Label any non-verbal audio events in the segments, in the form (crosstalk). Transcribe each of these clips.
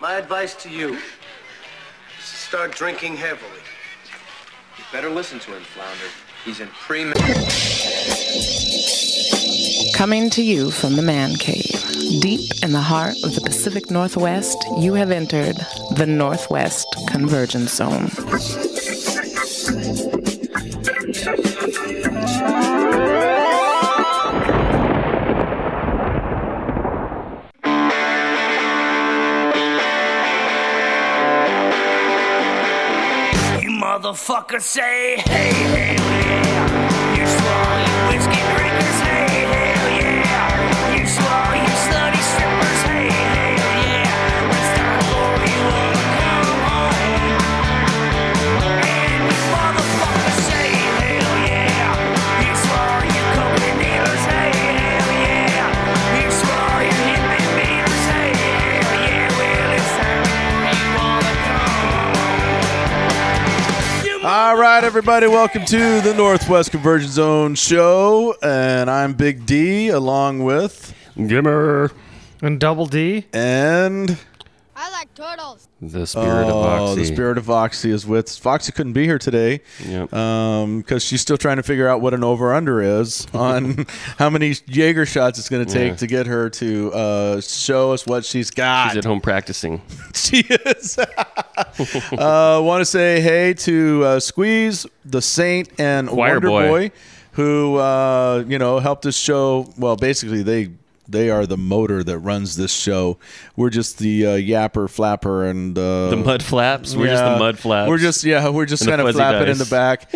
My advice to you is to start drinking heavily. You better listen to him, Flounder. He's in pre Coming to you from the man cave, deep in the heart of the Pacific Northwest, you have entered the Northwest Convergence Zone. Motherfuckers say, hey, hell All right, everybody, welcome to the Northwest Convergence Zone show, and I'm Big D, along with Gimmer. And Double D. and I like turtles. The spirit of oh, the spirit of Foxy is with Foxy. Couldn't be here today Yep. because she's still trying to figure out what an over under is (laughs) on how many Jaeger shots it's going to take Yeah. to get her to uh, show us what she's got. She's at home practicing. (laughs) She is. (laughs) uh, Want to say hey to uh, Squeeze, the Saint, and Choir Wonder Boy. Boy, who uh, you know helped us show. Well, basically they they are the motor that runs this show. We're just the uh, yapper, flapper, and uh, The mud flaps. We're just the mud flaps. We're just yeah, we're just kind of flapping in the back.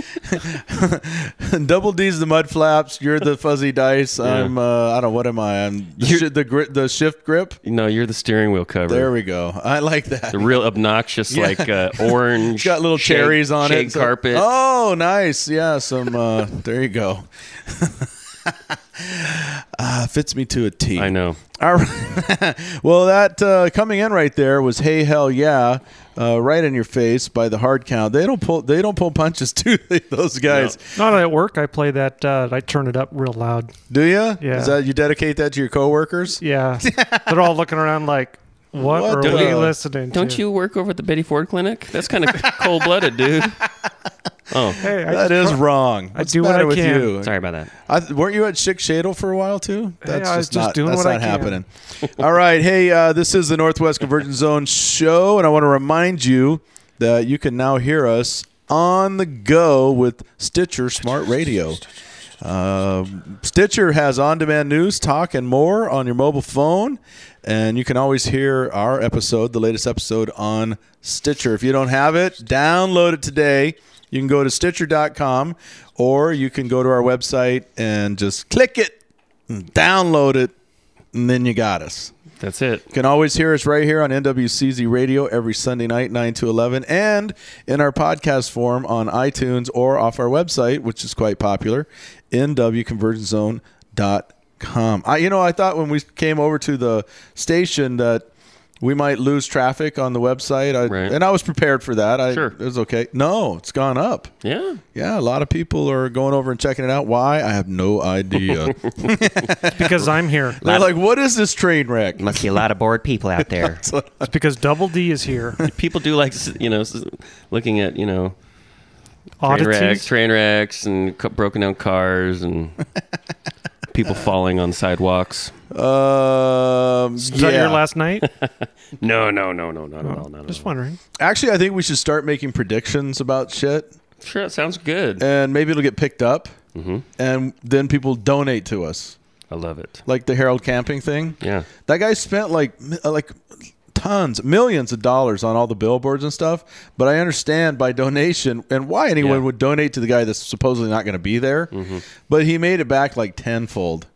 (laughs) Double D's the mud flaps. You're the fuzzy dice. I'm uh, I don't know what am I? I'm the, You're- the gri- the shift grip. no, you're the steering wheel cover. There we go. I like that. the real obnoxious, Yeah. like uh, (laughs) orange. It's got little shag- cherries on it. so- carpet. Oh, nice. Yeah, some. Uh, there you go. (laughs) uh, fits me to a T. I know. All right. (laughs) well, that uh, coming in right there was "Hey Hell Yeah," uh, right in your face by the Hardcount. They don't pull. They don't pull punches, (laughs) do they? Those guys. Not at work. I play that. Uh, I turn it up real loud. Do you? Yeah. Is that you dedicate that to your coworkers? Yeah. They're all looking around like, what, What are the- we listening to? Don't you work over at the Betty Ford Clinic? That's kind of cold blooded, dude. (laughs) Oh, Hey, I That just is try- wrong. I do the what matter I with can. you? sorry about that. I, weren't you at Schick Shadel for a while too? That's I was just just not, doing that's what I not can. happening. (laughs) All right, hey, uh, this is the Northwest Convergence Zone show, and I want to remind you that you can now hear us on the go with Stitcher Smart Radio. Um Stitcher has on-demand news, talk, and more on your mobile phone, and you can always hear our episode, the latest episode, on Stitcher. If you don't have it, download it today. You can go to Stitcher.com, or you can go to our website and just click it, and download it, and then you got us. That's it. You can always hear us right here on NWCZ Radio every Sunday night, 9 to 11, and in our podcast form on iTunes or off our website, which is quite popular, nwconvergencezone.com. I, you know, I thought when we came over to the station that we might lose traffic on the website, I, Right. and I was prepared for that. I, Sure. It was okay. No, it's gone up. Yeah. Yeah, a lot of people are going over and checking it out. Why? I have no idea. (laughs) (laughs) because I'm here. They're like, what is this train wreck? Must be a lot of bored people out there. (laughs) It's because Double D is here. People do like, you know, looking at, you know, train wrecks, train wrecks and c- broken down cars and people falling on sidewalks. Um, Is that yeah. your last night? (laughs) No, no, no, no, not at all. Not at Just all. wondering. Actually, I think we should start making predictions about shit, Sure, that sounds good. and maybe it'll get picked up, Mm-hmm. and then people donate to us, I love it. like the Harold Camping thing. Yeah. That guy spent like mi- uh, like tons, millions of dollars on all the billboards and stuff. But I understand by donation and why anyone Yeah. Mm-hmm. would donate to the guy that's supposedly not going to be there. But he made it back like tenfold.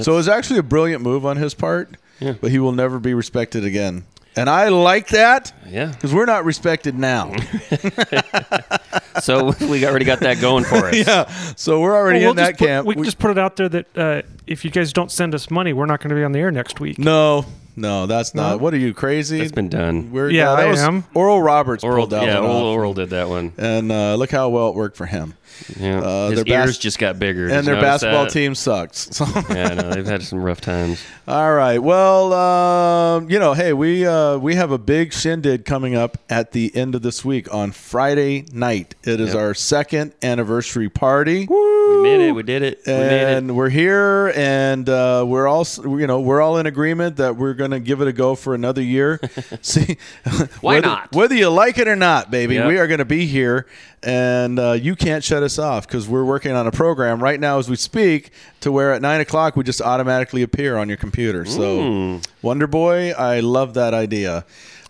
So it was actually a brilliant move on his part. Yeah. But he will never be respected again. And I like that Yeah. because we're not respected now. (laughs) So we already got that going for us. yeah. So we're already Well, in we'll that put- camp. we can just put it out there that uh, if you guys don't send us money, we're not going to be on the air next week. No, no, that's not. No? What are you crazy? That's been done. We're, Yeah, that I was am. Oral Roberts Oral, pulled that yeah, one Oral. Oral did that one. and uh, look how well it worked for him. Yeah, Uh, his their ears bas- just got bigger. And their basketball that? team sucks. So. (laughs) Yeah, no, they've had some rough times. (laughs) All right. Well, um, you know, hey, we uh, we have a big shindig coming up at the end of this week on Friday night. It is Yep. our second anniversary party. We made it. We did it. We made it. and we're here, and uh, we're all you know we're all in agreement that we're going to give it a go for another year. (laughs) See, Why whether, not? Whether you like it or not, baby, Yep. we are going to be here, and uh, you can't shut us off because we're working on a program right now as we speak to where at nine o'clock we just automatically appear on your computer. So, Wonder Boy, I love that idea,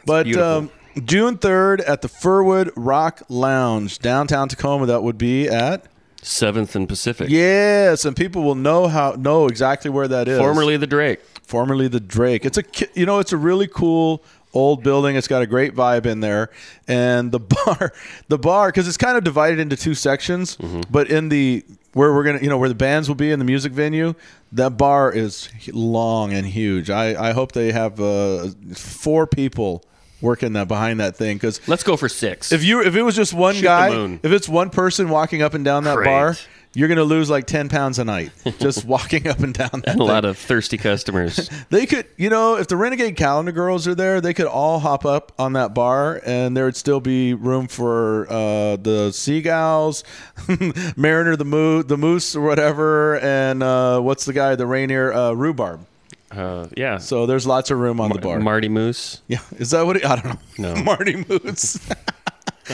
but. Um, June 3rd at the Furwood Rock Lounge, downtown Tacoma. That would be at Seventh and Pacific. Yes, and people will know how know exactly where that is. Formerly the Drake. formerly the Drake. It's a you know it's a really cool old building. It's got a great vibe in there, and the (laughs) bar, the bar, because it's kind of divided into two sections. But in the where we're gonna, you know, where the bands will be in the music venue, that bar is long and huge. I I hope they have uh, four people working that behind that thing because Let's go for six. if you if it was just one Shoot guy, if it's one person walking up and down that Great. bar, you're gonna lose like ten pounds a night just (laughs) walking up and down that. a lot of thirsty customers. (laughs) They could, you know, if the Renegade Calendar Girls are there, they could all hop up on that bar, and there would still be room for uh, the Seagulls, (laughs) Mariner the Moose, the Moose or whatever, and uh, what's the guy, the Rainier uh, Rhubarb. Uh, yeah. So there's lots of room on the bar. Marty Moose. yeah, is that what? It, I don't know. No. Marty Moose.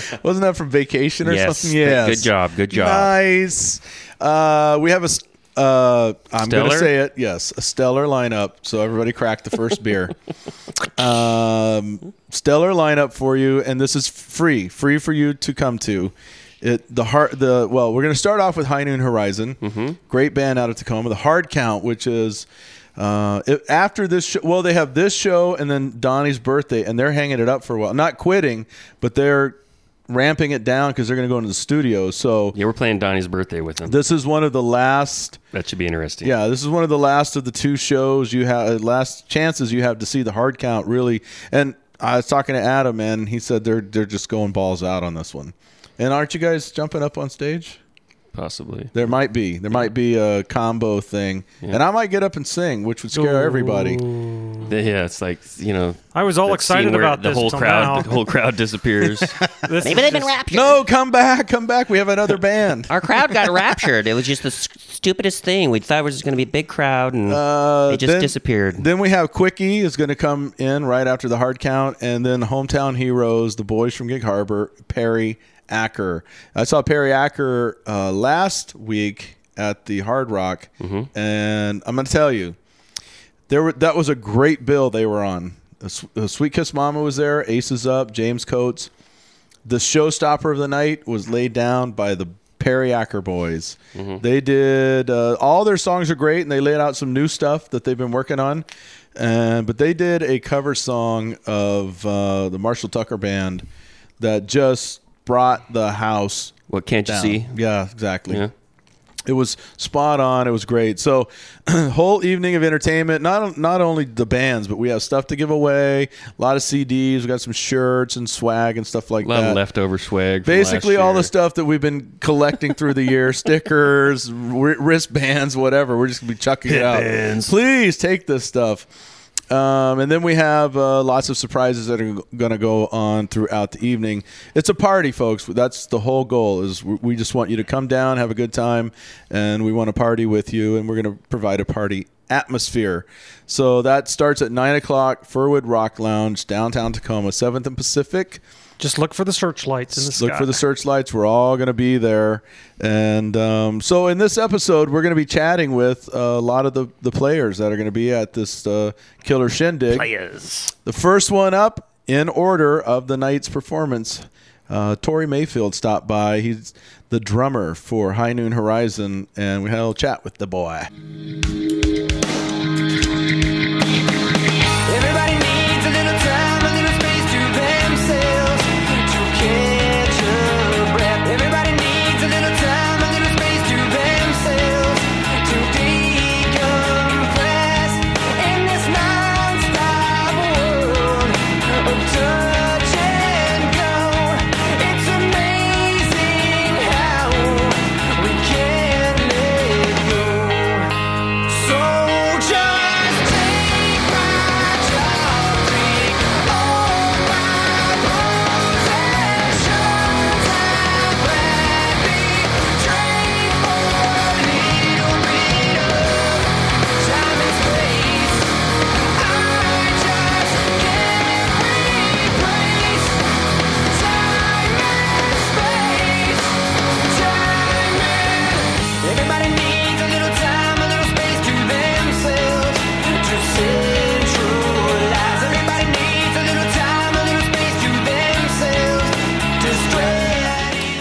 (laughs) Wasn't that from Vacation or Yes. something? Yes. Good job. Good job. Nice. Uh, we have a. Uh, I'm going to say it. Yes, a stellar lineup. So everybody crack the first beer. (laughs) Um, stellar lineup for you, and this is free, free for you to come to. It the heart the well, we're going to start off with High Noon Horizon, mm-hmm. great band out of Tacoma. The Hardcount, which is uh, it, after this show. Well, they have this show and then Donnie's birthday, and they're hanging it up for a while. Not quitting, but they're ramping it down because they're going to go into the studio. So Yeah, we're playing Donnie's birthday with them. this is one of the last. that should be interesting. Yeah, this is one of the last of the two shows you have, uh, last chances you have to see the Hardcount really. And I was talking to Adam, and he said they're they're just going balls out on this one. And aren't you guys jumping up on stage? Possibly. There might be. There might be a combo thing, and I might get up and sing, which would scare everybody. Yeah, it's like you know. I was all excited about the this whole crowd. now. (laughs) The whole crowd disappears. (laughs) This Maybe they've been raptured. No, come back, come back. We have another band. Our crowd got raptured. It was just the stupidest thing. We thought it was going to be a big crowd, and Uh, they just then- disappeared. Then we have Quickie is going to come in right after the Hardcount, and then Hometown Heroes, the boys from Gig Harbor, Perry Acker. I saw Perry Acker uh, last week at the Hard Rock, and I'm going to tell you, there were that was a great bill they were on. S- uh, Sweet Kiss Momma was there, Aces Up, James Coates. The showstopper of the night was laid down by the Perry Acker boys. They did uh, all their songs are great, and they laid out some new stuff that they've been working on. And but they did a cover song of uh, the Marshall Tucker Band that just brought the house. what can't you down. see? Yeah, exactly. Yeah. It was spot on. It was great. So, (clears throat) whole evening of entertainment. Not not only the bands, but we have stuff to give away. A lot of CDs. We got some shirts and swag and stuff like A lot that. of leftover swag. Basically, all the stuff that we've been collecting through the year: (laughs) stickers, wri- wristbands, whatever. We're just gonna be chucking it out. Headbands. Please take this stuff. Um, and then we have uh, lots of surprises that are going to go on throughout the evening. It's a party, folks. That's the whole goal. Is we just want you to come down, have a good time, and we want to party with you. And we're going to provide a party atmosphere. So that starts at nine o'clock. Furwood Rock Lounge, downtown Tacoma, Seventh and Pacific. Just look for the searchlights in the Look sky. for the searchlights. We're all going to be there. And um, so in this episode, we're going to be chatting with a lot of the, the players that are going to be at this uh, Killer Shindig. Players. The first one up in order of the night's performance, uh, Tori Mayfield stopped by. He's the drummer for High Noon Horizon, and we had a little chat with the boy. Everybody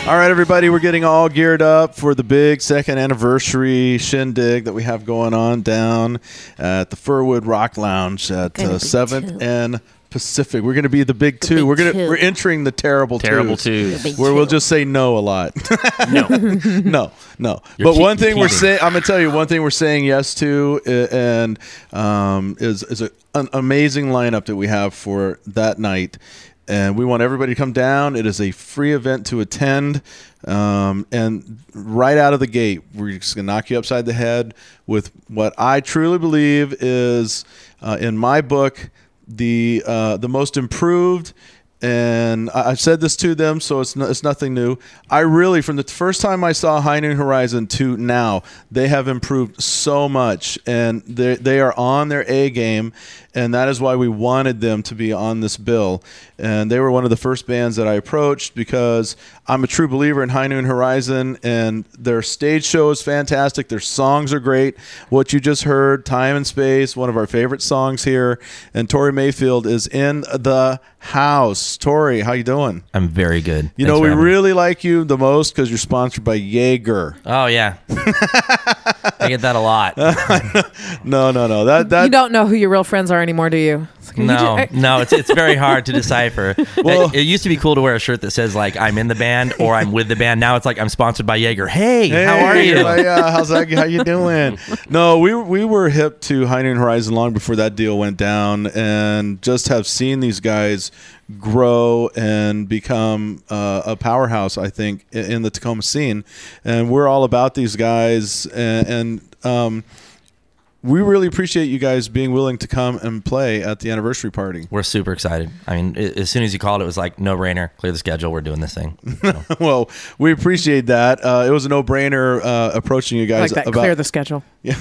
All right, everybody, we're getting all geared up for the big second anniversary shindig that we have going on down at the Furwood Rock Lounge at Gonna uh, Seventh two. and Pacific. We're going to be the big two. big we're gonna we're entering the terrible Terrible twos, twos. The big where we'll just say no a lot. (laughs) No. no, no. You're but one thing we're saying, I'm gonna tell you one thing we're saying yes to, uh, and um, is is a, an amazing lineup that we have for that night. And we want everybody to come down. It is a free event to attend. Um, and right out of the gate, we're just going to knock you upside the head with what I truly believe is, uh, in my book, the uh, the most improved and I- I've said this to them, so it's no, it's nothing new. I really, from the first time I saw High Noon Horizon to now, they have improved so much, and they they are on their A game, and that is why we wanted them to be on this bill. And they were one of the first bands that I approached because I'm a true believer in High Noon Horizon, and their stage show is fantastic. Their songs are great. What you just heard, Time and Space, one of our favorite songs here, and Tori Mayfield is in the house. Tori, how you doing? I'm very good. You Thanks know, we having me. really like you the most because you're sponsored by Jaeger. Oh yeah, (laughs) I get that a lot. (laughs) No, no, no. That that you don't know who your real friends are anymore, do you? Like, No, ju- no, it's it's very hard to decipher. (laughs) Well- it, it used to be cool to wear a shirt that says like I'm in the band or I'm with the band. Now it's like I'm sponsored by Jaeger. Hey, how are Hey, you? Yeah, how's that? How you doing? (laughs) no, we we were hip to High Noon Horizon long before that deal went down, and just have seen these guys grow and become uh, a powerhouse. I think i- in the Tacoma scene, and we're all about these guys, and. and um, we really appreciate you guys being willing to come and play at the anniversary party. We're super excited. I mean, as soon as you called, it was like no brainer. Clear the schedule. We're doing this thing. So, (laughs) well, we appreciate that. Uh, it was a no-brainer uh, approaching you I guys like that. about Clear the schedule. (laughs) Yeah,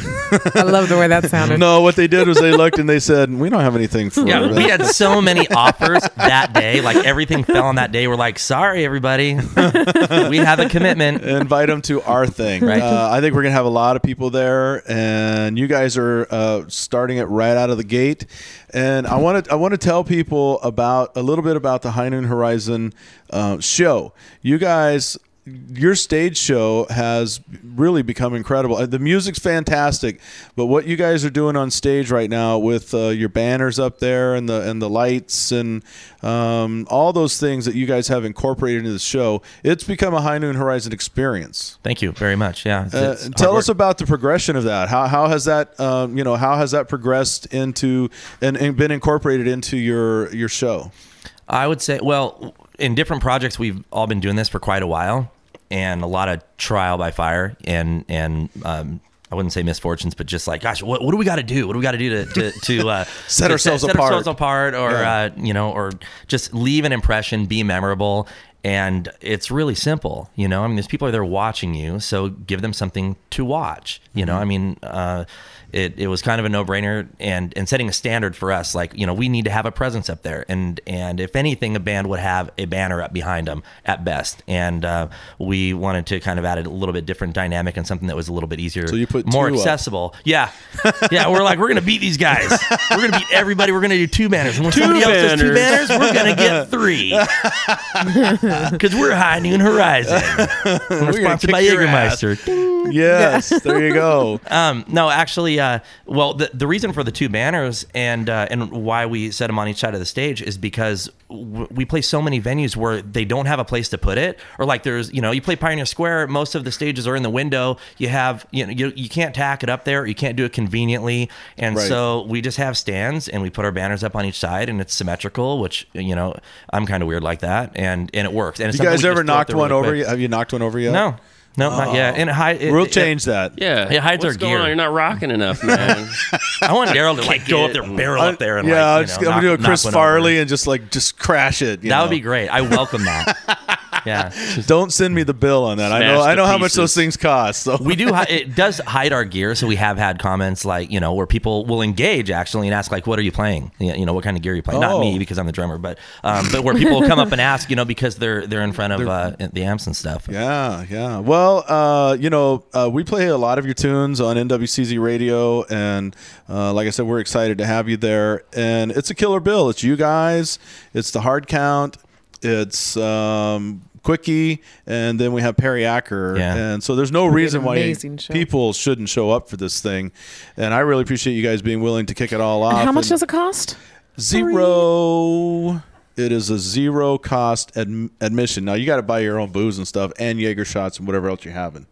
I love the way that sounded. No, what they did was they looked and they said, "We don't have anything for." yeah, that." we had so many offers that day. Like everything fell on that day. We're like, sorry, everybody. (laughs) we have a commitment. invite them to our thing. Right. Uh, I think we're gonna have a lot of people there, and you guys are uh, starting it right out of the gate. And I want to I want to tell people about a little bit about the High Noon Horizon uh, show. You guys. Your stage show has really become incredible. Uh, The music's fantastic, but what you guys are doing on stage right now with uh, your banners up there and the and the lights and um, all those things that you guys have incorporated into the show, it's become a High Noon Horizon experience. Thank you very much. Yeah. it's- Uh, it's hard tell us about the progression of that. How, how has that um, you know how has that progressed into and, and been incorporated into your your show? I would say, well, in different projects, we've all been doing this for quite a while, and a lot of trial by fire, and and um, I wouldn't say misfortunes, but just like, gosh, what, what do we got to do? What do we got to do to to, to uh, (laughs) Set to ourselves set, apart. Set ourselves apart, or Yeah. uh, you know, or just leave an impression, be memorable. And it's really simple, you know. I mean, there's people out there watching you, so give them something to watch. You know, I mean, uh, it, it was kind of a no-brainer and and setting a standard for us like you know we need to have a presence up there. And and if anything a band would have a banner up behind them at best. And uh, we wanted to kind of add a little bit different dynamic and something that was a little bit easier So you put more two up. accessible. Yeah. Yeah we're like we're gonna beat these guys. We're gonna beat everybody. We're gonna do two banners. And when Two somebody else does two banners. banners we're gonna get three (laughs) because (laughs) we're high noon horizon (laughs) we're sponsored by. Jägermeister (laughs) Yes, there you go. um, no, actually, uh, well, the, the reason for the two banners and uh, and why we set them on each side of the stage is because w- we play so many venues where they don't have a place to put it, or like there's you know you play Pioneer Square, most of the stages are in the window. You have you know you, you can't tack it up there, you can't do it conveniently, and Right. so we just have stands and we put our banners up on each side, and it's symmetrical, which you know I'm kind of weird like that, and and it works. And it's You guys ever just throw up knocked one really over? quick. yet? Have you knocked one over yet? No, no, not yet. Oh. And it, hi- it, We'll it- change that. Yeah. It hides What's our going gear. on? You're not rocking enough, man. (laughs) I want Daryl to like go it up there, and- barrel up there, and yeah, like, I'm, you just, know, I'm gonna do a Chris knock over. Farley and just like just crash it. you That would be great. I welcome that. (laughs) yeah, (laughs) Don't send me the bill on that. I know. I know to how much those things cost. So we do. It does (laughs) hide our gear, so we have had comments like you know where people will engage actually and ask like, "What are you playing? You you know, what kind of gear are you playing?" Not Oh. me because I'm the drummer, but um, but where people will come up and ask, you know, because they're they're in front of uh, the amps and stuff. Yeah, yeah. Well, uh, you know, uh, we play a lot of your tunes on NWCZ Radio, and uh, like I said, we're excited to have you there. And it's a killer bill. It's you guys. It's the Hardcount. It's um, Quickie, and then we have Perry Acker. Yeah. And so there's no be reason why people shouldn't show up for this thing. And I really appreciate you guys being willing to kick it all off. And how much And does it cost? Zero. It is a zero cost ad- admission. Now you got to buy your own booze and stuff, and Jaeger shots and whatever else you're having.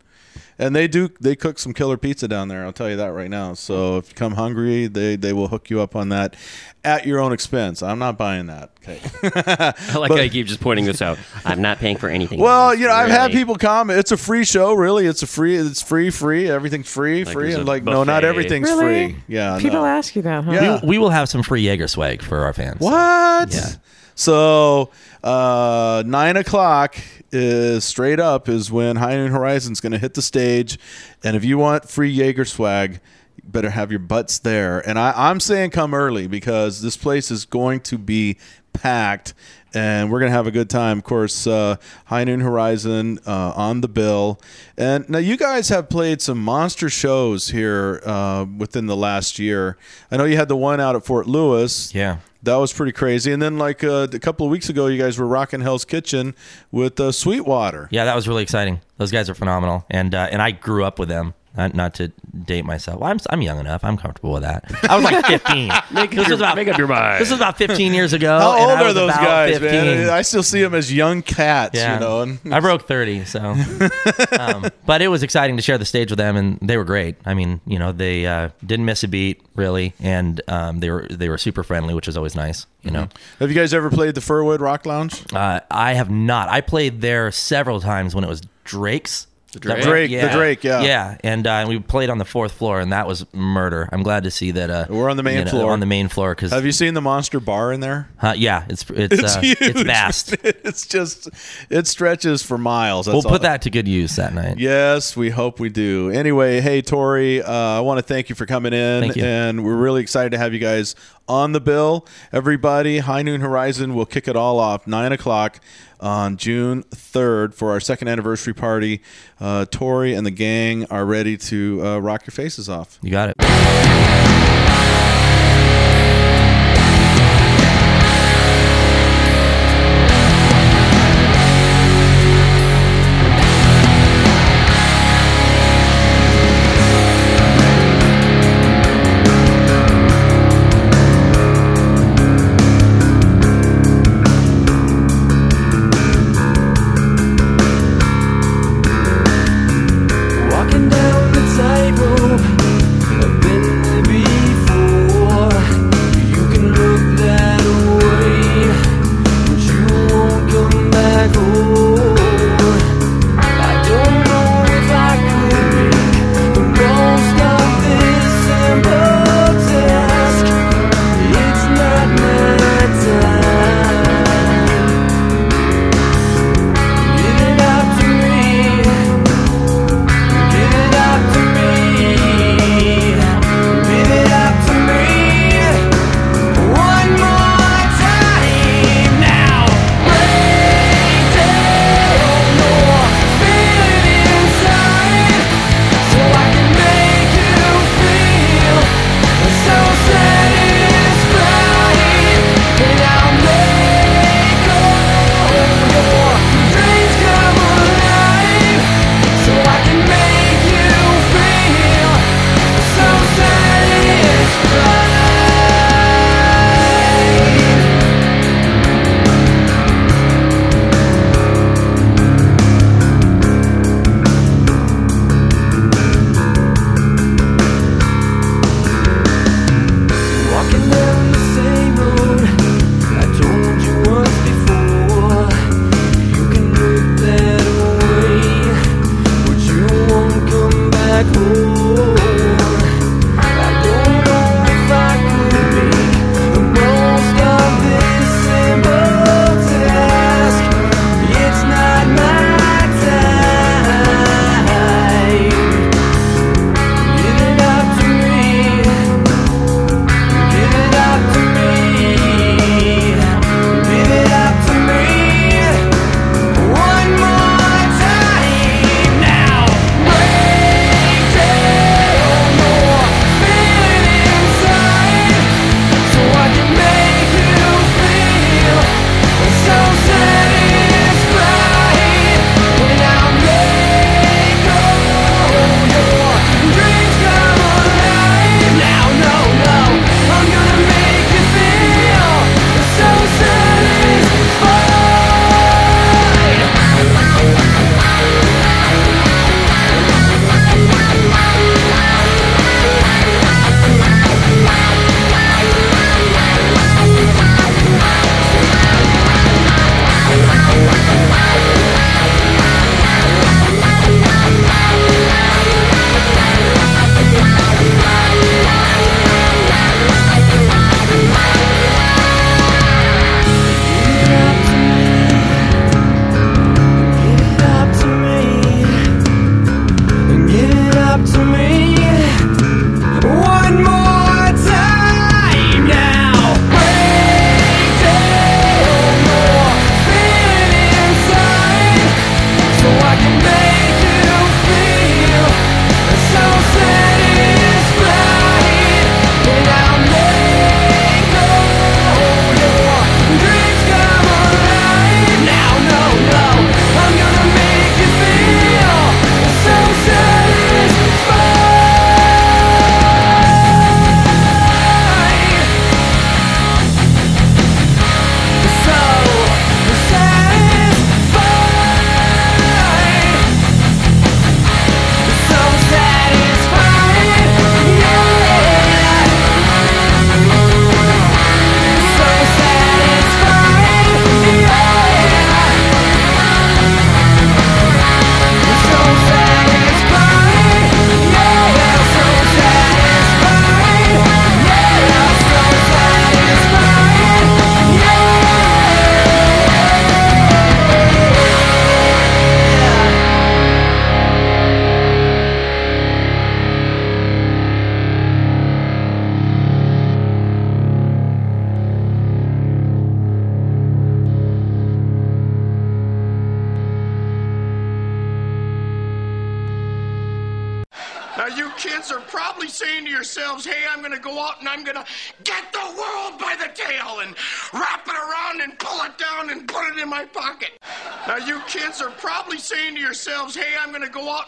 And they do they cook some killer pizza down there. I'll tell you that right now. So if you come hungry, they they will hook you up on that at your own expense. I'm not buying that. Okay. (laughs) I like how you keep just pointing this out. I'm not paying for anything. Well, you know, I've had people comment. It's a free show, really. It's a free. It's free, free. Everything's free, Like free. And a like, no, not everything's Really? free. Yeah. People no. ask you that, huh? Yeah. We, we will have some free Jaeger swag for our fans. What? Yeah. So uh, nine o'clock is straight up is when High Noon Horizon's going to hit the stage, and if you want free Jaeger swag, better have your butts there. And I, I'm saying come early because this place is going to be packed. And we're gonna have a good time. Of course, uh, High Noon Horizon uh, on the bill. And now you guys have played some monster shows here uh, within the last year. I know you had the one out at Fort Lewis. Yeah. That was pretty crazy. And then, like uh, a couple of weeks ago, you guys were rocking Hell's Kitchen with uh, Sweetwater. Yeah, that was really exciting. Those guys are phenomenal, and uh, and I grew up with them. Not, not to date myself. Well, I'm I'm young enough. I'm comfortable with that. I was like (laughs) 15. Make, This your, was about- make up your mind. This was about 15 years ago. How old I are those guys, 15. man? I still see them as young cats, Yeah. you know. I broke 30, so. (laughs) um, but it was exciting to share the stage with them, and they were great. I mean, you know, they uh, didn't miss a beat really, and um, they were they were super friendly, which is always nice. You know, have you guys ever played the Furwood Rock Lounge? uh, I have not. I played there several times when it was Drake's. The Drake? Drake, the Drake, yeah. yeah, and uh, we played on the fourth floor, and that was murder. I'm glad to see that uh, We're on the main you know, floor. On the main floor, because Have you seen the Monster Bar in there? uh, yeah, it's it's It's uh, huge. it's vast. (laughs) it's just it stretches for miles. That's we'll all. put that to good use that night. Yes, we hope we do. Anyway, hey Tori, uh, I want to thank you for coming in, Thank you. and we're really excited to have you guys on the bill. Everybody, High Noon Horizon will kick it all off nine o'clock on June third for our second anniversary party. Uh, Tori and the gang are ready to uh, rock your faces off. You got it.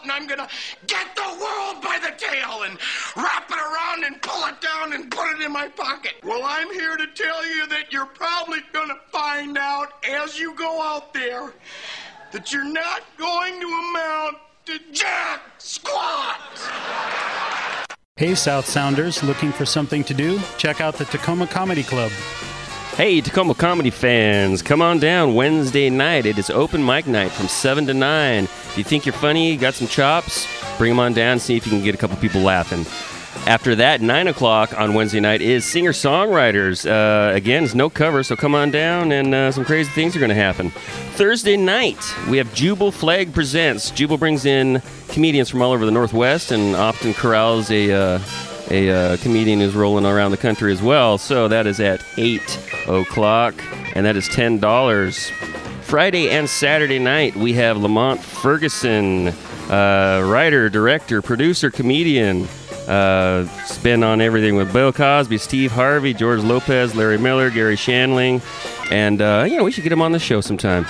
And I'm going to get the world by the tail and wrap it around and pull it down and put it in my pocket. Well, I'm here to tell you that you're probably going to find out as you go out there that you're not going to amount to jack squat. Hey, South Sounders, looking for something to do? Check out the Tacoma Comedy Club. Hey, Tacoma comedy fans, come on down Wednesday night. It is open mic night from 7 to 9. If you think you're funny, got some chops, bring them on down, see if you can get a couple people laughing. After that, 9 o'clock on Wednesday night is singer songwriters. Uh, again, it's no cover, so come on down and uh, some crazy things are going to happen. Thursday night, we have Jubal Flagg Presents. Jubal brings in comedians from all over the Northwest and often corrals a. Uh, a uh, comedian who's rolling around the country as well. So that is at 8 o'clock, and that is $10. Friday and Saturday night, we have Lamont Ferguson, uh, writer, director, producer, comedian. Uh, been on everything with Bill Cosby, Steve Harvey, George Lopez, Larry Miller, Garry Shandling, and uh, you know we should get him on the show sometime.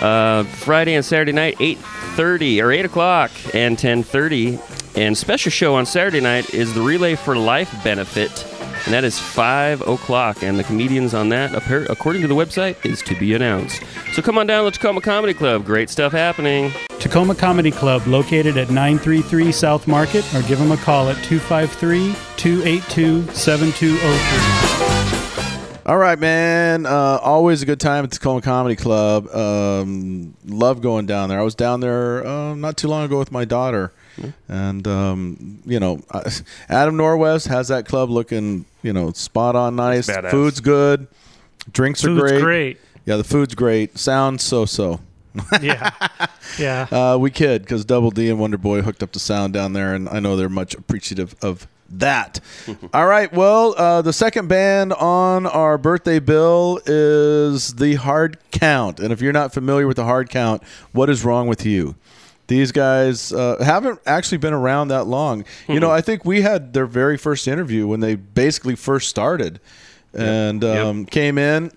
Uh, Friday and Saturday night, 8:30 or 8 o'clock and 10:30, and special show on Saturday night is the Relay for Life benefit, and that is 5 o'clock. And the comedians on that, according to the website, is to be announced. So come on down to Tacoma Comedy Club. Great stuff happening. Tacoma Comedy Club, located at 933 South Market, or give them a call at 253 282 7203. All right, man. Uh, always a good time at Tacoma Comedy Club. Um, love going down there. I was down there uh, not too long ago with my daughter, and um, you know, Adam Norwest has that club looking, you know, spot on, nice. Food's good, drinks are great. great. Yeah, the food's great. Sounds so so. (laughs) Yeah. Yeah. (laughs) Uh, we kid because Double D and Wonder Boy hooked up the sound down there, and I know they're much appreciative of that. (laughs) All right. Well, uh, the second band on our birthday bill is the Hard Count, and if you're not familiar with the Hardcount, what is wrong with you? These guys uh, haven't actually been around that long. You know, I think we had their very first interview when they basically first started, and um, came in,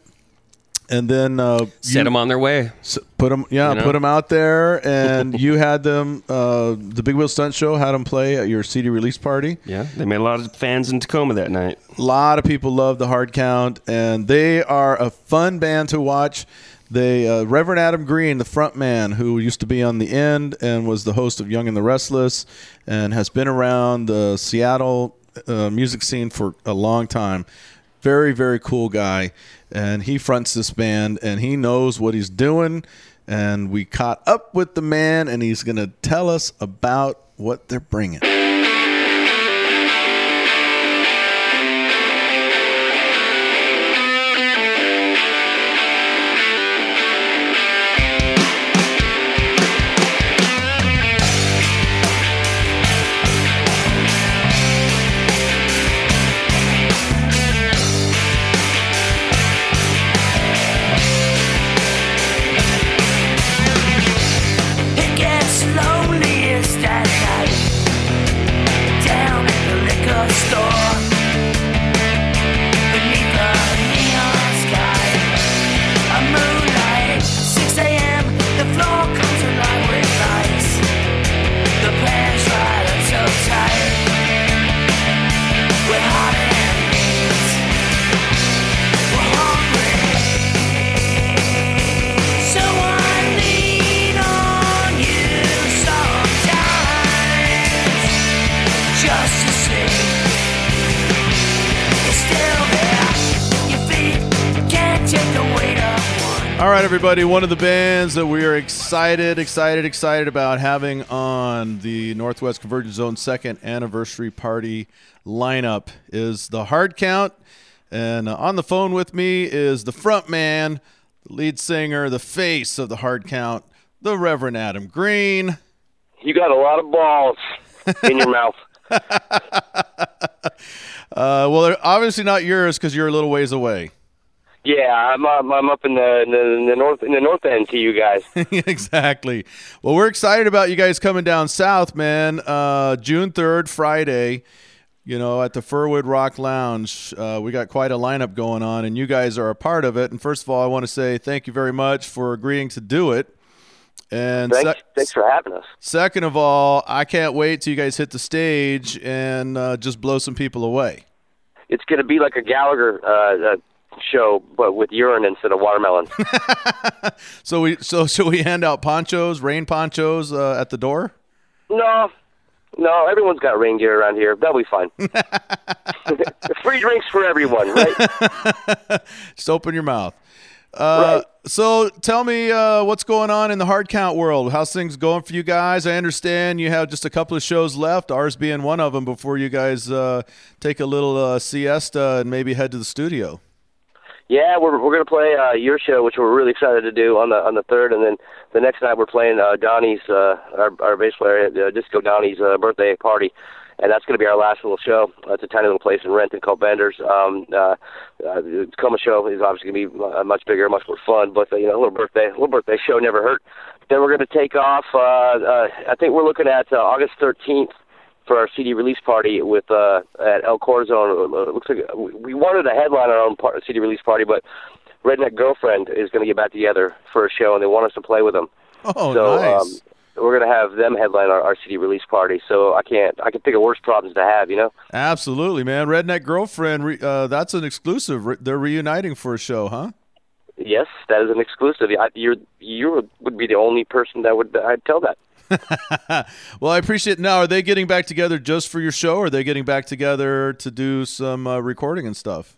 and then uh, Set them on their way. Put them, yeah, You know? put them out there, (laughs) and you had them. Uh, the Big Wheel Stunt Show had them play at your CD release party. Yeah, they made a lot of fans in Tacoma that night. A lot of people love the Hardcount, and they are a fun band to watch. They uh, Reverend Adam Green, the front man who used to be on the end and was the host of Young and the Restless, and has been around the Seattle uh, music scene for a long time. Very very cool guy, and he fronts this band, and he knows what he's doing. And we caught up with the man, and he's going to tell us about what they're bringing. Everybody. One of the bands that we are excited, excited, excited about having on the Northwest Convergence Zone second anniversary party lineup is the Hardcount. And on the phone with me is the front man, the lead singer, the face of the Hardcount, the Reverend Adam Green. You got a lot of balls in your mouth. (laughs) (laughs) Uh, well, they're obviously not yours because you're a little ways away. Yeah, I'm I'm, I'm up in the, in the in the north in the north end to you guys. (laughs) exactly. Well, we're excited about you guys coming down south, man. Uh, June third, Friday. You know, at the Furwood Rock Lounge, uh, we got quite a lineup going on, and you guys are a part of it. And first of all, I want to say thank you very much for agreeing to do it. And Thanks, sec- thanks for having us. second of all, I can't wait till you guys hit the stage and uh, just blow some people away. It's going to be like a Gallagher uh, uh, show, but with urine instead of watermelon. (laughs) So we so should we hand out ponchos, rain ponchos uh, at the door? no, no, everyone's got rain gear around here. That'll be fine. (laughs) Free drinks for everyone, right? (laughs) Just open your mouth. Uh, So tell me uh, what's going on in the Hardcount world. How's things going for you guys? I understand you have just a couple of shows left, ours being one of them, before you guys uh, take a little uh, siesta and maybe head to the studio. Yeah, we're we're gonna play uh, your show, which we're really excited to do on the on the third, and then the next night we're playing uh, Donnie's uh, our our bass player uh, Disco Donnie's uh, birthday party, and that's gonna be our last little show. It's a tiny little place in Renton called Bender's. Um, uh, uh, the Tacoma show is obviously gonna be uh, much bigger, much more fun, but uh, you know, a little birthday, a little birthday show never hurt. Then we're gonna take off. Uh, uh, I think we're looking at uh, August thirteenth for our CD release party with uh, at El Corazon. It looks like we wanted to headline our own part, CD release party, but Redneck Girlfriend is going to get back together for a show, and they want us to play with them. Oh, so nice. um, we're going to have them headline our, our CD release party. So I can't I can think of worse problems to have, you know. Absolutely, man. Redneck Girlfriend, re- uh, that's an exclusive. Re- They're reuniting for a show, huh? Yes, that is an exclusive. I, you're you would be the only person that would I'd tell that. (laughs) well, I appreciate. Now, are they getting back together just for your show, or are they getting back together to do some uh, recording and stuff?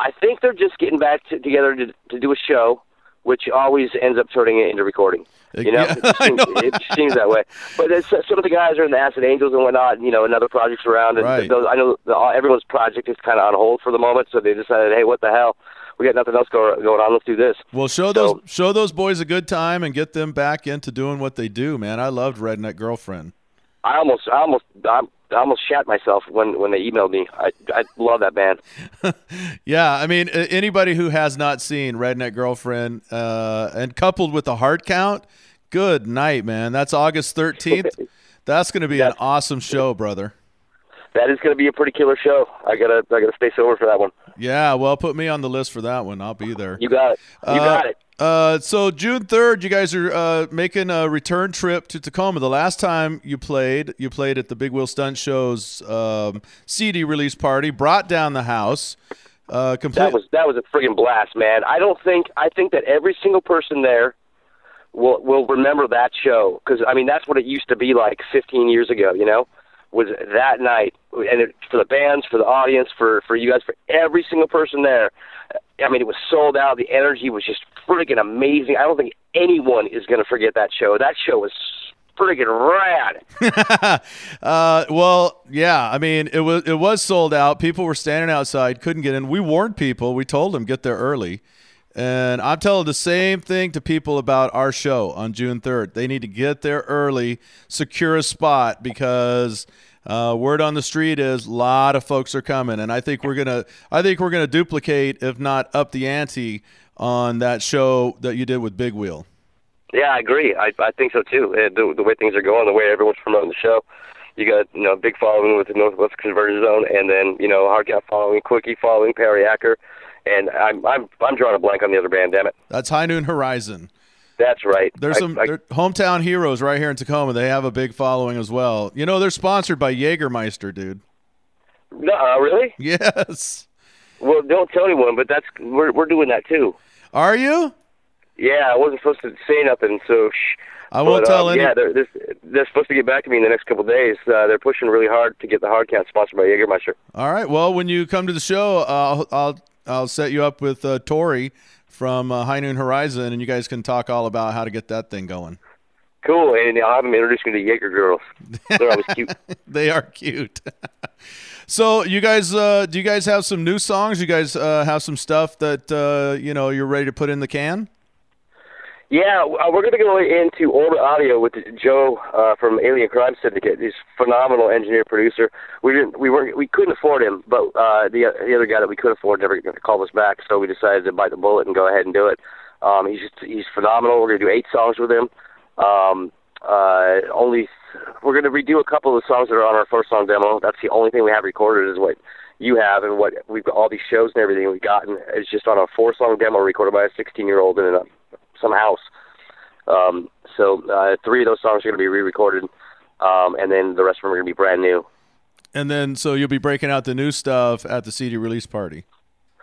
I think they're just getting back to, together to, to do a show, which always ends up turning it into recording. You know, (laughs) Yeah, it, seems, it seems that way. But it's, some of the guys are in the Acid Angels and whatnot, you know, and other projects around. And Right. those, I know the, everyone's project is kind of on hold for the moment, so they decided, hey, what the hell? We got nothing else going on. Let's do this. Well, show those show those boys a good time and get them back into doing what they do, man. I loved Redneck Girlfriend. I almost, I almost, I, I almost shat myself when when they emailed me. I, I love that band. (laughs) Yeah, I mean, anybody who has not seen Redneck Girlfriend uh, and coupled with the Hardcount, good night, man. That's August 13th. (laughs) That's going to be an awesome show, brother. That is going to be a pretty killer show. I gotta, I gotta stay sober for that one. Yeah, well, put me on the list for that one. I'll be there. You got it. You Uh, got it. Uh, so June 3rd, you guys are uh, making a return trip to Tacoma. The last time you played, you played at the Big Wheel Stunt Show's um, CD release party, brought down the house. Uh, complete. That was that was a friggin' blast, man. I don't think I think that every single person there will will remember that show because I mean that's what it used to be like 15 years ago. You know, was that night and it, for the bands, for the audience, for for you guys, for every single person there. I mean, it was sold out. The energy was just friggin' amazing. I don't think anyone is going to forget that show. That show was friggin' rad. (laughs) uh, well, yeah. I mean, it was it was sold out. People were standing outside, couldn't get in. We warned people. We told them get there early. And I'm telling the same thing to people about our show on June 3rd. They need to get there early, secure a spot because uh, word on the street is a lot of folks are coming, and I think we're gonna I think we're gonna duplicate, if not up the ante, on that show that you did with Big Wheel. Yeah, I agree. I I think so too. The, the way things are going, the way everyone's promoting the show, you got you know big following with the Northwest Convergence Zone, and then you know Hardcount following, Quickie following, Perry Acker, and I'm I'm I'm drawing a blank on the other band. Damn it, That's High Noon Horizon. That's right. There's I- some I- hometown heroes right here in Tacoma. They have a big following as well. You know, they're sponsored by Jägermeister, dude. no, uh, really? Yes. Well, don't tell anyone, but that's we're we're doing that too. Are you? Yeah, I wasn't supposed to say nothing, so shh. I won't But, tell um, any- Yeah, they're, they're they're supposed to get back to me in the next couple of days. Uh, they're pushing really hard to get the Hardcount sponsored by Jägermeister. All right. Well, when you come to the show, I'll I'll I'll set you up with uh, Tori from uh, High Noon Horizon, and you guys can talk all about how to get that thing going. Cool, and I'll have them introduce me to Jaeger girls. They're always cute. (laughs) they are cute. (laughs) so, you guys, uh, do you guys have some new songs? You guys uh, have some stuff that uh, you know you're ready to put in the can? Yeah, uh, we're going to go into Orbit Audio with Joe uh, from Alien Crime Syndicate. He's phenomenal engineer producer. We didn't, we weren't, we couldn't afford him, but uh, the the other guy that we could afford never called us back, so we decided to bite the bullet and go ahead and do it. Um, he's just, he's phenomenal. We're going to do eight songs with him. Um, uh, only we're going to redo a couple of the songs that are on our first song demo. That's the only thing we have recorded is what you have and what we've got all these shows and everything we've gotten is just on a four song demo recorded by a 16 year old in a, some house. Um, so uh, three of those songs are going to be re-recorded, um, and then the rest of them are going to be brand new. And then, so you'll be breaking out the new stuff at the CD release party.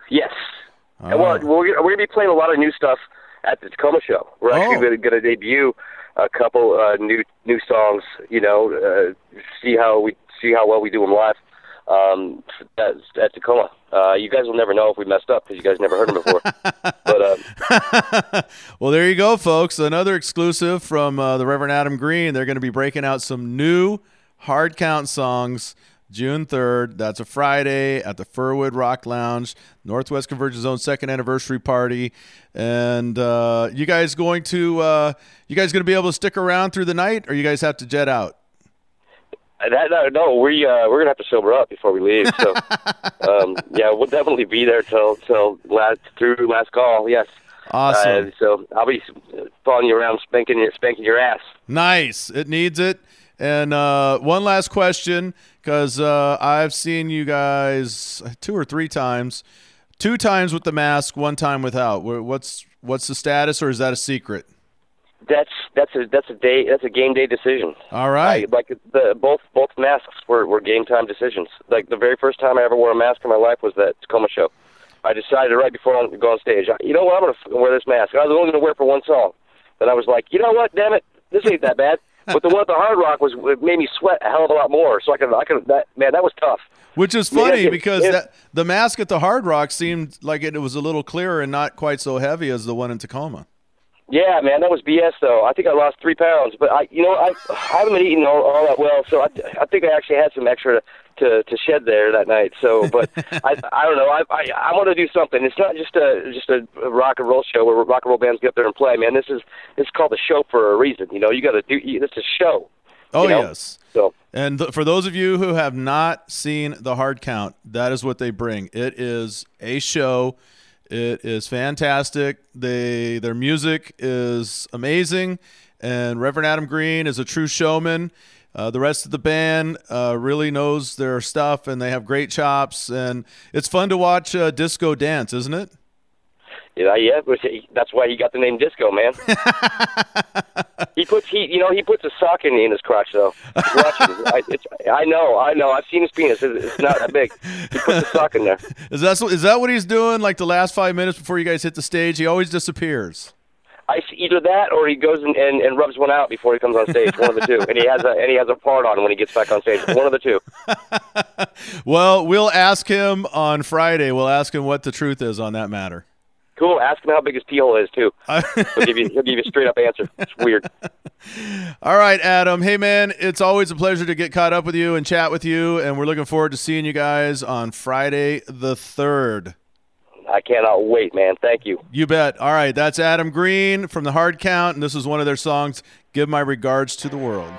Yes. All And well, right. we're, we're going to be playing a lot of new stuff at the Tacoma show. We're actually Oh. going to debut a couple uh, new new songs. You know, uh, see how we see how well we do them live um, at, at Tacoma. Uh, you guys will never know if we messed up because you guys never heard them before. (laughs) but uh, (laughs) Well, there you go, folks. Another exclusive from uh, the Reverend Adam Green. They're going to be breaking out some new Hardcount songs June 3rd. That's a Friday at the Furwood Rock Lounge, Northwest Convergence Zone second anniversary party. And uh, you guys going to uh, you guys going to be able to stick around through the night, or you guys have to jet out? That no, no we uh, we're gonna have to sober up before we leave. So (laughs) um, yeah, we'll definitely be there till till last through last call. Yes. Awesome. Uh, so I'll be following you around, spanking your spanking your ass. Nice. It needs it. And uh, one last question, because uh, I've seen you guys two or three times, two times with the mask, one time without. What's what's the status, or is that a secret? That's that's a that's a day that's a game day decision. All right. I, like the both both masks were were game time decisions. Like the very first time I ever wore a mask in my life was that Tacoma show. I decided right before I go on stage, I- you know what, I'm gonna wear this mask. I was only gonna wear it for one song. Then I was like, you know what, damn it, this ain't that bad. (laughs) But the one at the Hard Rock was it made me sweat a hell of a lot more. So I could I could that man that was tough. Which is I mean, funny it- because it- that, the mask at the Hard Rock seemed like it, was a little clearer and not quite so heavy as the one in Tacoma. Yeah, man, that was BS though. I think I lost three pounds, but I, you know, I, I haven't been eating all, all that well, so I, I think I actually had some extra to to shed there that night. So, but (laughs) I, I don't know. I, I, I want to do something. It's not just a just a rock and roll show where rock and roll bands get up there and play. Man, this is this is called a show for a reason. You know, you got to do. you- This is a show. Oh you know? yes. So And th- for those of you who have not seen the Hardcount, that is what they bring. It is a show. It is fantastic. They their music is amazing, and Reverend Adam Green is a true showman. Uh, the rest of the band uh, really knows their stuff, and they have great chops. And it's fun to watch uh, disco dance, isn't it? Yeah, yeah, that's why he got the name Disco, man. (laughs) he puts he, you know, he puts a sock in, in his crotch though. I, it's, I know, I know. I've seen his penis. It's, it's not that big. He puts a sock in there. (laughs) Is that is that what he's doing? Like the last five minutes before you guys hit the stage, he always disappears. I see either that or he goes and, and, and rubs one out before he comes on stage. One of the two, and he has a and he has a part on when he gets back on stage. One of the two. (laughs) Well, we'll ask him on Friday. We'll ask him what the truth is on that matter. Cool. Ask him how big his pee hole is too. Uh, he'll give you he'll give you a straight up answer. It's weird. (laughs) All right, Adam. Hey, man, it's always a pleasure to get caught up with you and chat with you, and we're looking forward to seeing you guys on Friday the 3rd. I cannot wait, man. Thank you. You bet. All right, that's Adam Green from the Hardcount, and this is one of their songs, Give My Regards to the World.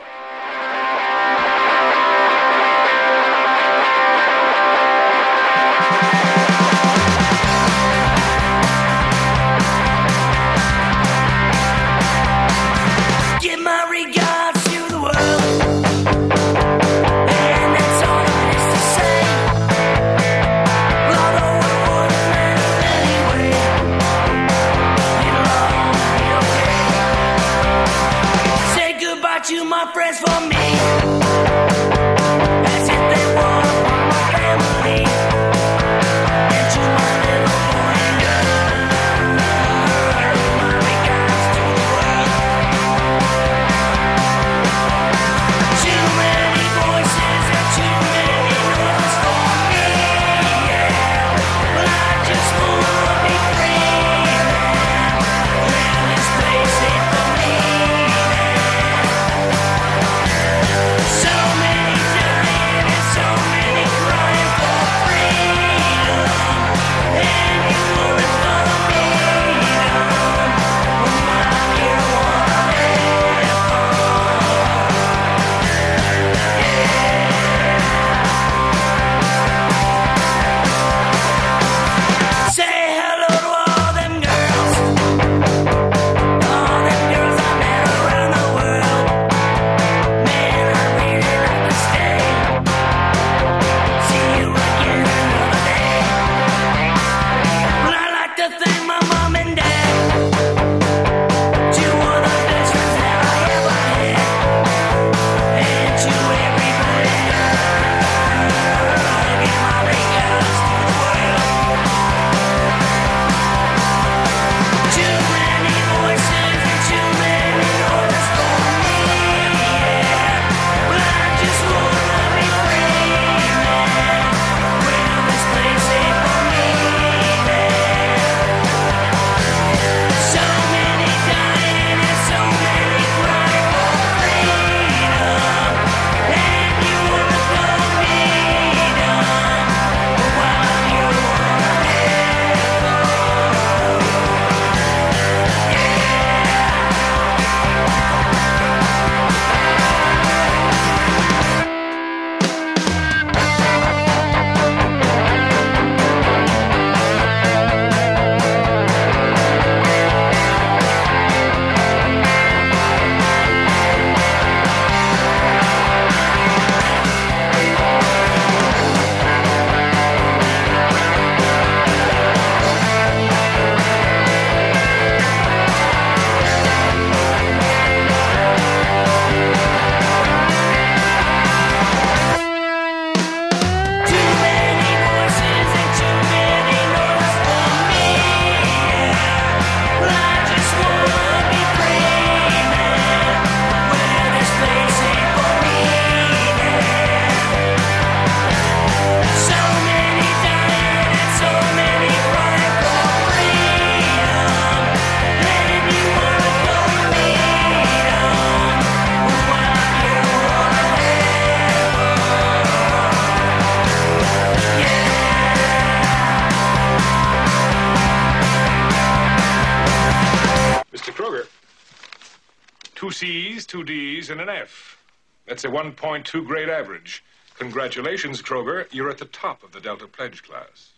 That's a 1.2 grade average. Congratulations, Kroger. You're at the top of the Delta Pledge class.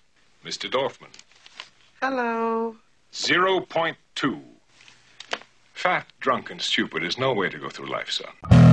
Mr. Dorfman. Hello. 0.2. Fat, drunk, and stupid is no way to go through life, son.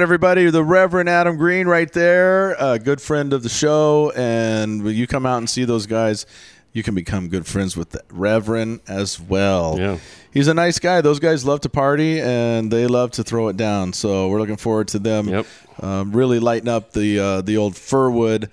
Right, everybody. The Reverend Adam Green, right there, a good friend of the show. And when you come out and see those guys, you can become good friends with the Reverend as well. Yeah. He's a nice guy. Those guys love to party and they love to throw it down. So we're looking forward to them um, really lighting up the uh, the old Furwood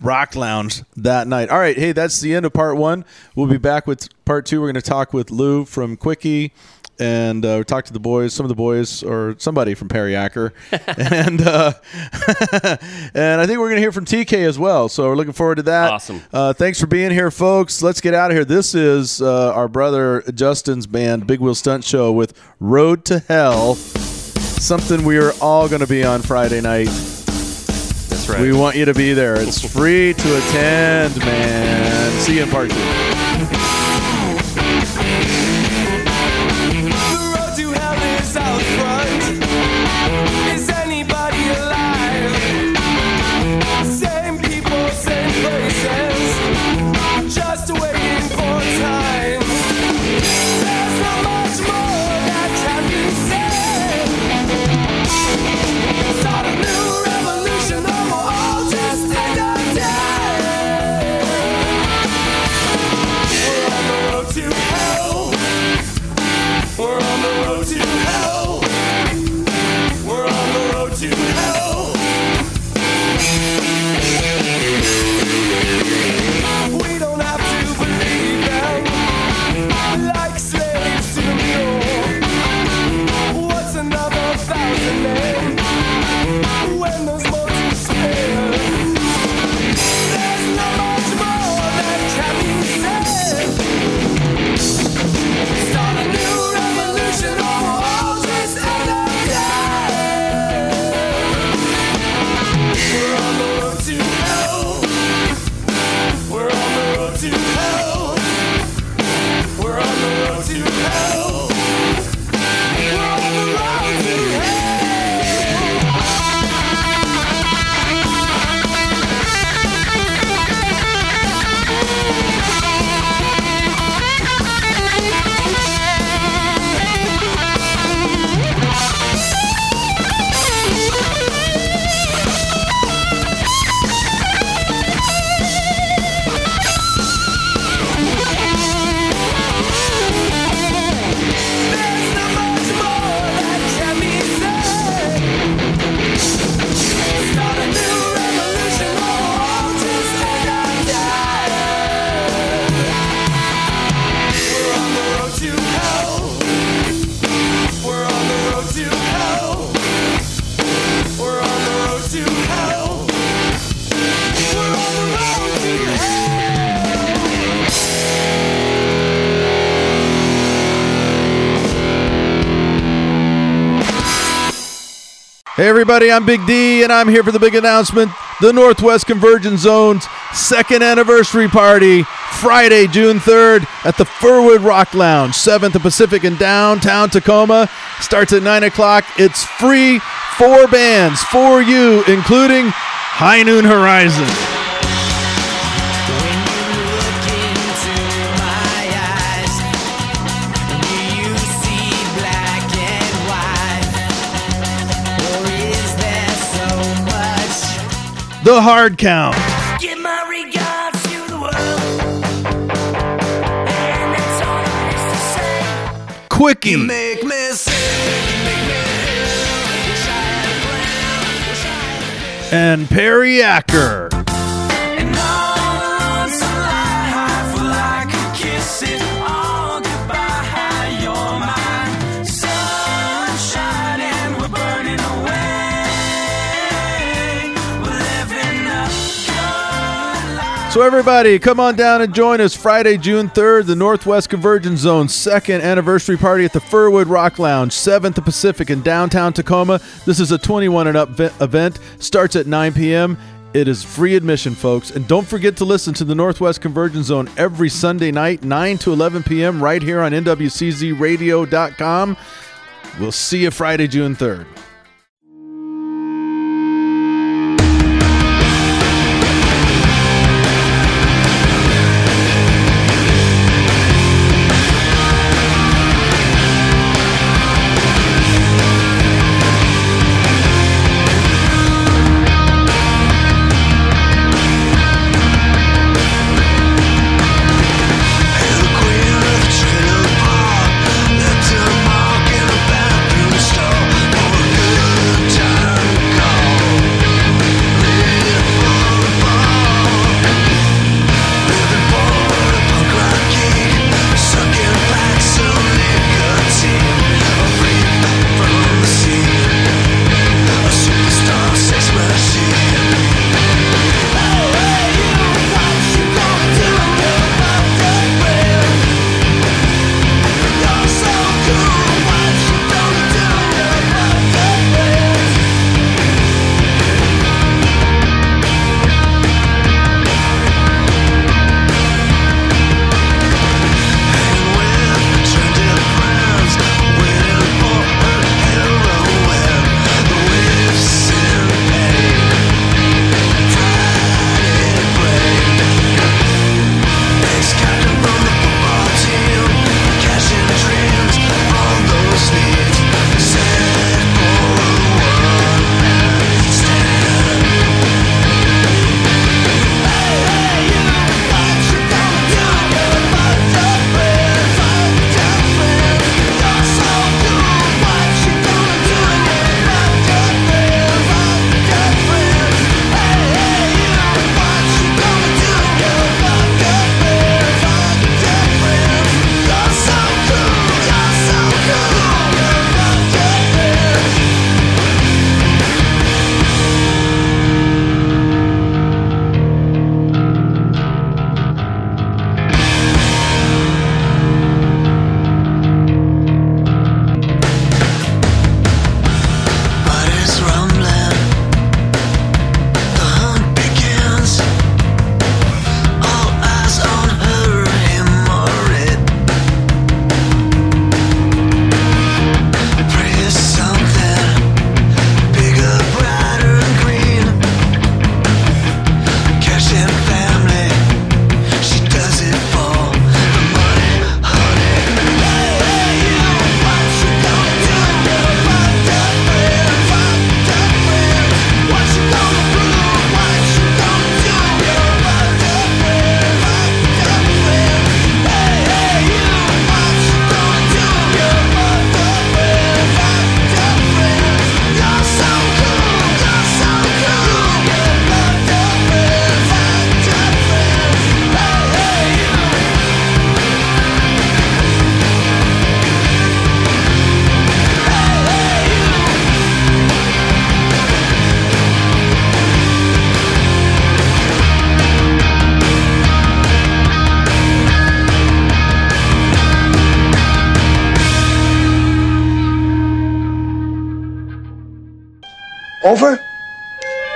Rock Lounge that night. All right, hey, that's the end of part one. We'll be back with part two. We're going to talk with Lou from Quickie and uh, talk to the boys, some of the boys, or somebody from Perry Acker, (laughs) and uh, (laughs) and I think we're going to hear from TK as well. So we're looking forward to that. Awesome. Uh, thanks for being here, folks. Let's get out of here. This is uh, our brother Justin's band, Big Wheel Stunt Show, with "Road to Hell." Something we are all going to be on Friday night. That's right. We want you to be there. It's free to attend, man. See you in part two. Everybody, I'm Big D, and I'm here for the big announcement the Northwest Convergence Zone's second anniversary party, Friday, June 3rd, at the Furwood Rock Lounge, 7th and Pacific in downtown Tacoma. Starts at 9 o'clock. It's free, four bands for you, including High Noon Horizon. The Hardcount. Give my regards to the world. And that's all there is to say. Quickie. Make me and Perry Acker. So, everybody, come on down and join us Friday, June 3rd, the Northwest Convergence Zone's second anniversary party at the Furwood Rock Lounge, 7th Pacific in downtown Tacoma. This is a 21 and up event, starts at 9 p.m. It is free admission, folks. And don't forget to listen to the Northwest Convergence Zone every Sunday night, 9 to 11 p.m., right here on NWCZRadio.com. We'll see you Friday, June 3rd.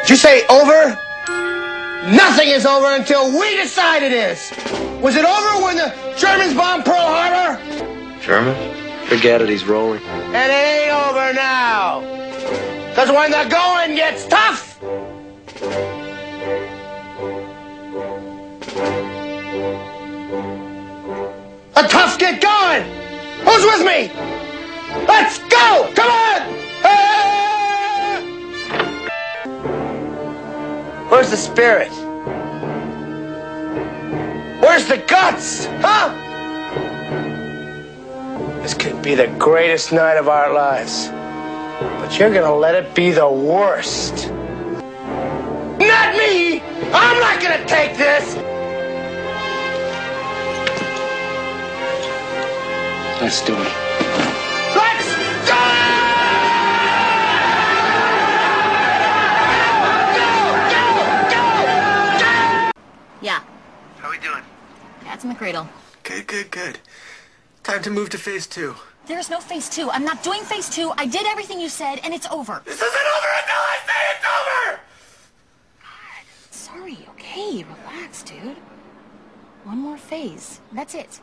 Did you say over? Nothing is over until we decide it is. Was it over when the Germans bombed Pearl Harbor? German? Forget it, he's rolling. And it ain't over now. Because when the going gets tough, the tough get going. Who's with me? Let's go! Come on! Where's the spirit? Where's the guts? Huh? This could be the greatest night of our lives. But you're gonna let it be the worst. Not me! I'm not gonna take this! Let's do it. Cradle. Good, good, good. Time to move to phase two. There's no phase two. I'm not doing phase two. I did everything you said, and it's over. This isn't over until I say it's over! Sorry, okay? Relax, dude. One more phase. That's it.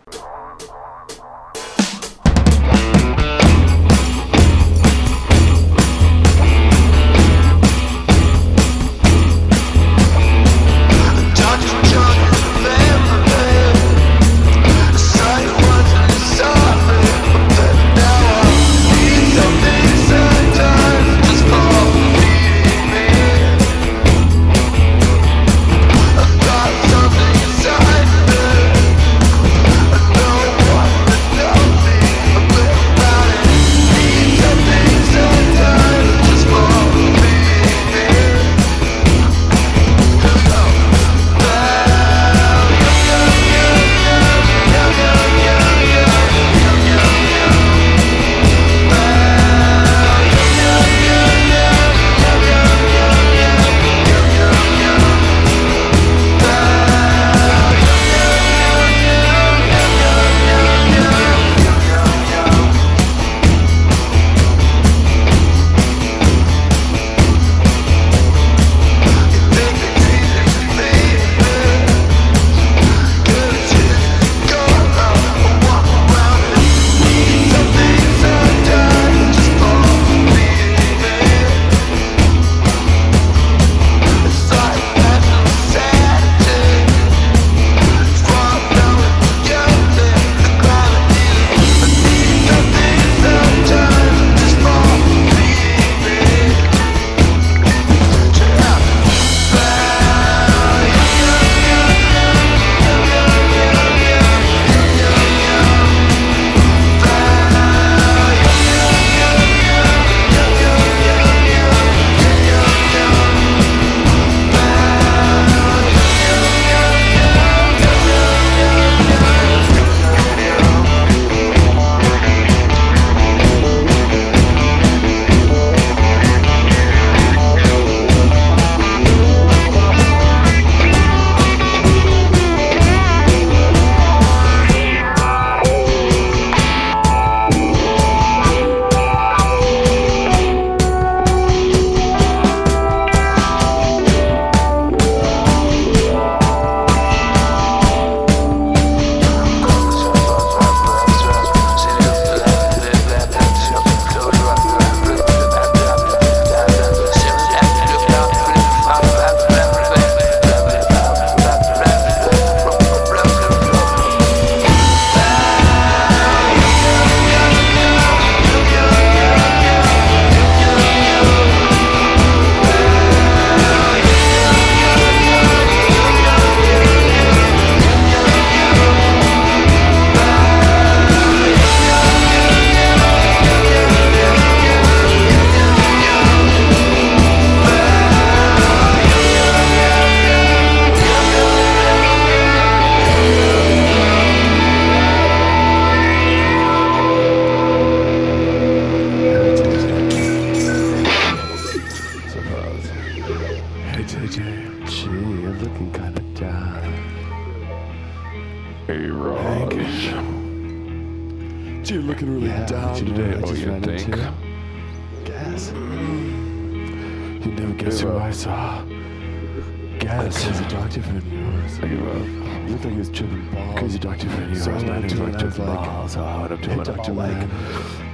Up to Hey, him and I Dr. Man. like,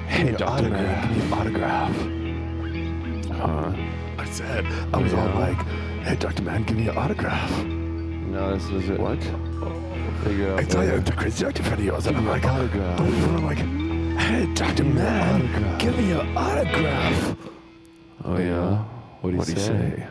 hey, doctor autograph. give me an autograph. Huh? I said, I was all Yeah. like, hey, doctor man, give me an autograph. No, this was it. What? Figure out. I tell you, the crazy doctor friend of yours. And I'm like, autograph. I'm like, hey, doctor Give me an man, autograph. give me an autograph. Oh yeah. What do you What'd he say? say?